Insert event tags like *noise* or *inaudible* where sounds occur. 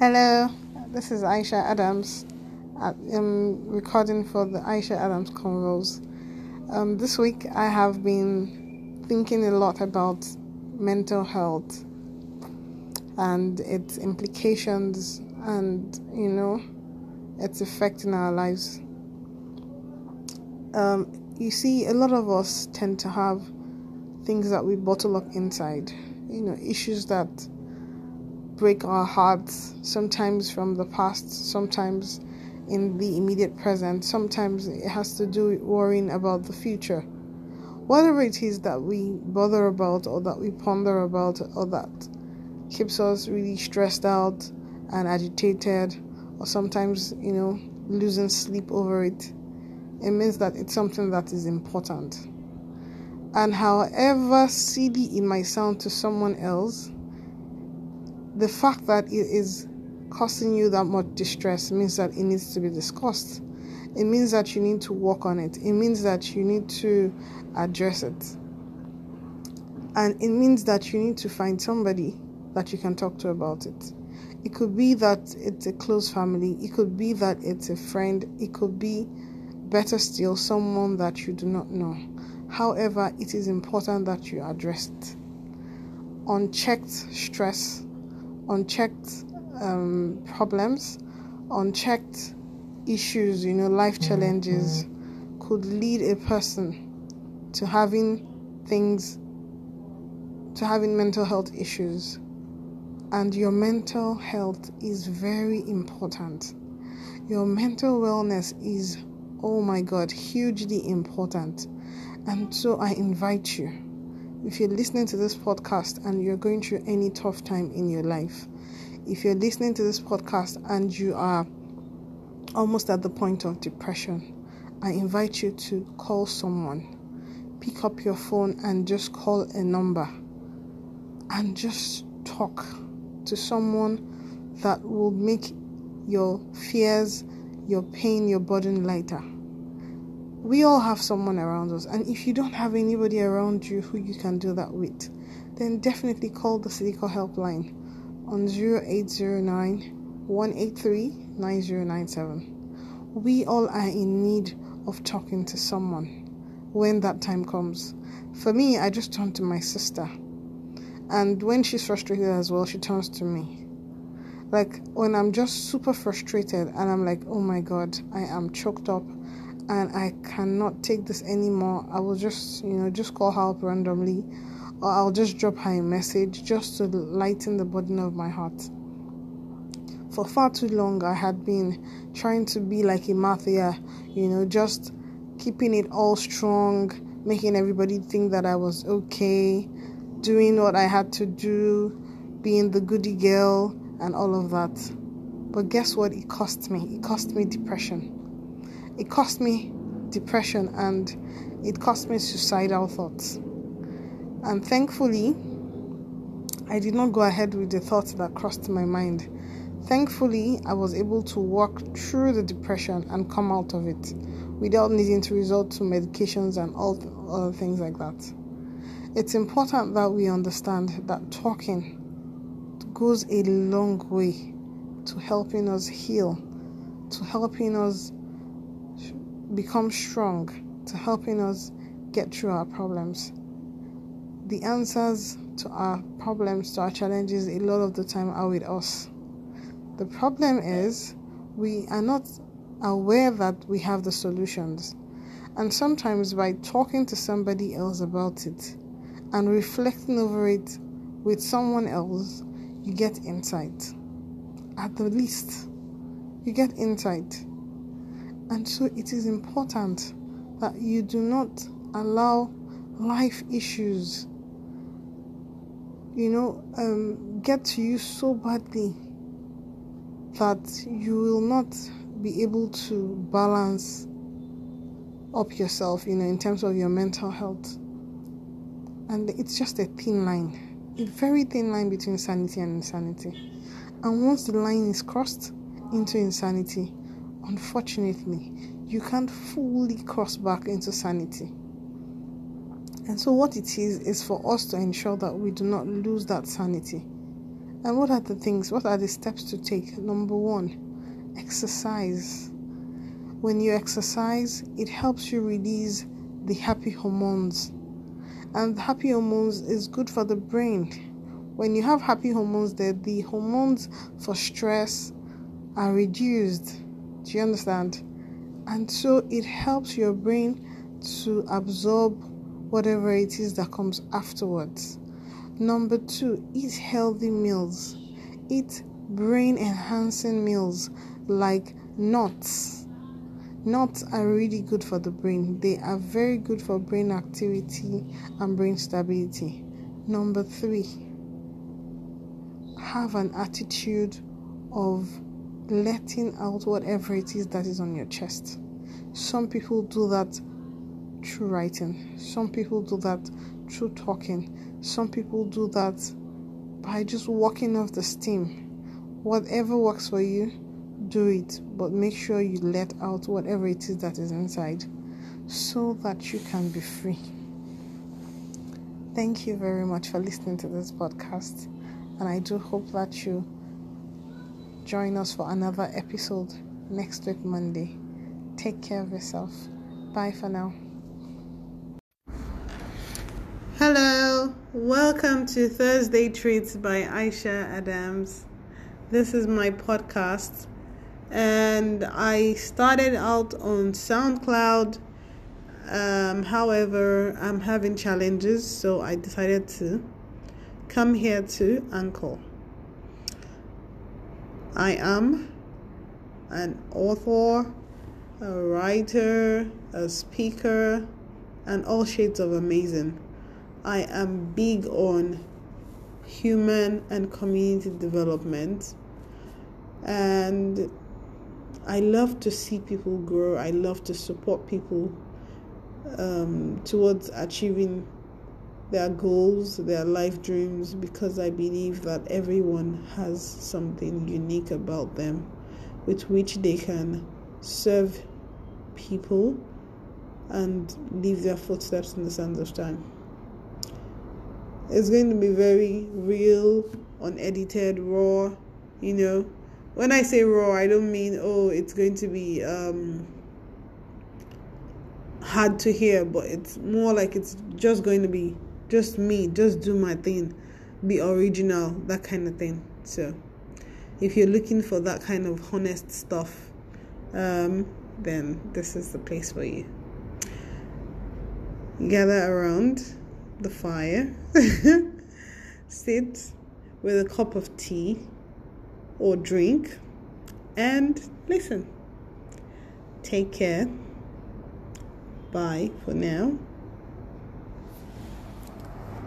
Hello, this is Aisha Adams. I'm recording for the Aisha Adams Convos. Um, this week I have been thinking a lot about mental health and its implications and, you know, its effect in our lives. Um, you see, a lot of us tend to have things that we bottle up inside, you know, issues that break our hearts, sometimes from the past, sometimes in the immediate present, sometimes it has to do with worrying about the future. Whatever it is that we bother about, or that we ponder about, or that keeps us really stressed out and agitated, or sometimes, you know, losing sleep over it, it means that it's something that is important. And however silly it might sound to someone else, the fact that it is causing you that much distress means that it needs to be discussed. It means that you need to work on it. It means that you need to address it. And it means that you need to find somebody that you can talk to about it. It could be that it's a close family, it could be that it's a friend, it could be better still someone that you do not know. However, it is important that you address it. Unchecked stress unchecked um, problems, unchecked issues, you know, life challenges could lead a person to having things, to having mental health issues. And your mental health is very important. Your mental wellness is, oh my God, hugely important. And so I invite you if you're listening to this podcast and you're going through any tough time in your life, if you're listening to this podcast and you are almost at the point of depression, I invite you to call someone. Pick up your phone and just call a number and just talk to someone that will make your fears, your pain, your burden lighter we all have someone around us and if you don't have anybody around you who you can do that with then definitely call the Citico helpline on 0809 183 9097 we all are in need of talking to someone when that time comes. For me i just turn to my sister and when she's frustrated as well she turns to me. Like when i'm just super frustrated and i'm like oh my god i am choked up and I cannot take this anymore, I will just, you know, just call her up randomly or I'll just drop her a message just to lighten the burden of my heart. For far too long, I had been trying to be like a mafia, you know, just keeping it all strong, making everybody think that I was okay, doing what I had to do, being the goody girl, and all of that. But guess what? It cost me. It cost me depression it cost me depression and it cost me suicidal thoughts. And thankfully, I did not go ahead with the thoughts that crossed my mind. Thankfully, I was able to walk through the depression and come out of it without needing to resort to medications and all other things like that. It's important that we understand that talking goes a long way to helping us heal, to helping us become strong to helping us get through our problems. The answers to our problems, to our challenges, a lot of the time are with us. The problem is we are not aware that we have the solutions. And sometimes by talking to somebody else about it and reflecting over it with someone else, you get insight. At the least, you get insight. And so it is important that you do not allow life issues, you know, um, get to you so badly that you will not be able to balance up yourself, you know, in terms of your mental health. And it's just a thin line, a very thin line between sanity and insanity. And once the line is crossed into insanity, unfortunately, you can't fully cross back into sanity. And so, what it is, is for us to ensure that we do not lose that sanity And what are the things? What are the steps to take? Number one, exercise. When you exercise, it helps you release the happy hormones. And the happy hormones is good for the brain. When you have happy hormones there, the hormones for stress are reduced. Do you understand? And so it helps your brain to absorb whatever it is that comes afterwards. Number two, eat healthy meals. Eat brain enhancing meals like nuts. Nuts are really good for the brain. They are very good for brain activity and brain stability. Number three, have an attitude of letting out whatever it is that is on your chest. Some people do that through writing, some people do that through talking, some people do that by just walking off the steam. Whatever works for you, do it, but make sure you let out whatever it is that is inside so that you can be free. Thank you very much for listening to this podcast, and I do hope that you join us for another episode next week, Monday. Take care of yourself. Bye for now. Hello, welcome to Thursday Treats by Aisha Adams. This is my podcast, and I started out on SoundCloud. Um, however, I'm having challenges, so I decided to come here to Anchor. I am an author, a writer, a speaker, and all shades of amazing. I am big on human and community development, and I love to see people grow. I love to support people um, towards achieving their goals, their life dreams, because I believe that everyone has something unique about them with which they can serve people and leave their footsteps in the sands of time. It's going to be very real, unedited, raw, you know. When I say raw, I don't mean, oh, it's going to be um, hard to hear, but it's more like it's just going to be just me, just do my thing, be original, that kind of thing. So, if you're looking for that kind of honest stuff, um, then this is the place for you. Gather around the fire, *laughs* sit with a cup of tea or drink, and listen. Take care. Bye for now.